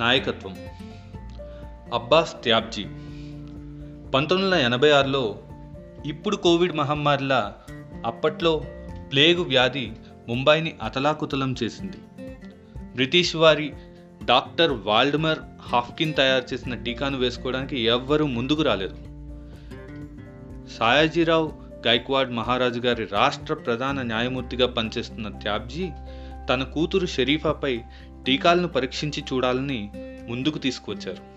నాయకత్వం. అబ్బాస్ త్యాబ్జీ పంతొమ్మిది వందల ఎనభై ఆరులో ఇప్పుడు కోవిడ్ మహమ్మారిలా అప్పట్లో ప్లేగు వ్యాధి ముంబైని అతలాకుతలం చేసింది. బ్రిటిష్ వారి డాక్టర్ వాల్డమర్ హాఫ్కిన్ తయారు చేసిన టీకాను వేసుకోవడానికి ఎవ్వరూ ముందుకు రాలేదు. సాయాజీరావు గైక్వాడ్ మహారాజు గారి రాష్ట్ర ప్రధాన న్యాయమూర్తిగా పనిచేస్తున్న త్యాబ్జీ తన కూతురు షరీఫాపై టీకాలను పరీక్షించి చూడాలని ముందుకు తీసుకువచ్చారు.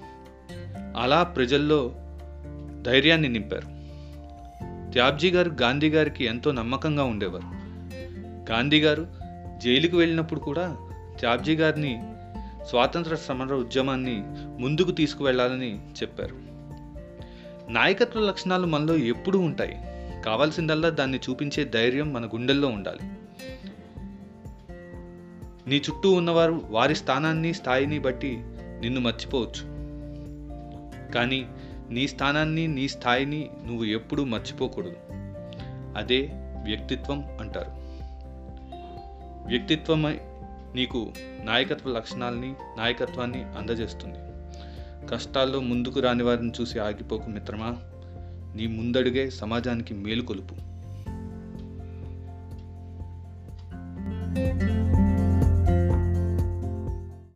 అలా ప్రజల్లో ధైర్యాన్ని నింపారు. త్యాబ్జీ గారు గాంధీ గారికి ఎంతో నమ్మకంగా ఉండేవారు. గాంధీ గారు జైలుకు వెళ్ళినప్పుడు కూడా త్యాబ్జీ గారిని స్వాతంత్ర సమర ఉద్యమాన్ని ముందుకు తీసుకువెళ్ళాలని చెప్పారు. నాయకత్వ లక్షణాలు మనలో ఎప్పుడూ ఉంటాయి. కావాల్సిందల్లా దాన్ని చూపించే ధైర్యం మన గుండెల్లో ఉండాలి. నీ చుట్టూ ఉన్నవారు వారి స్థానాన్ని స్థాయిని బట్టి నిన్ను మర్చిపోవచ్చు. కానీ నీ స్థానాన్ని నీ స్థాయిని నువ్వు ఎప్పుడూ మర్చిపోకూడదు. అదే వ్యక్తిత్వం అంటారు. వ్యక్తిత్వమై నీకు నాయకత్వ లక్షణాలని నాయకత్వాన్ని అందజేస్తుంది. కష్టాల్లో ముందుకు రాని వారిని చూసి ఆగిపోకు మిత్రమా. నీ ముందడుగే సమాజానికి మేలు కొలుపు.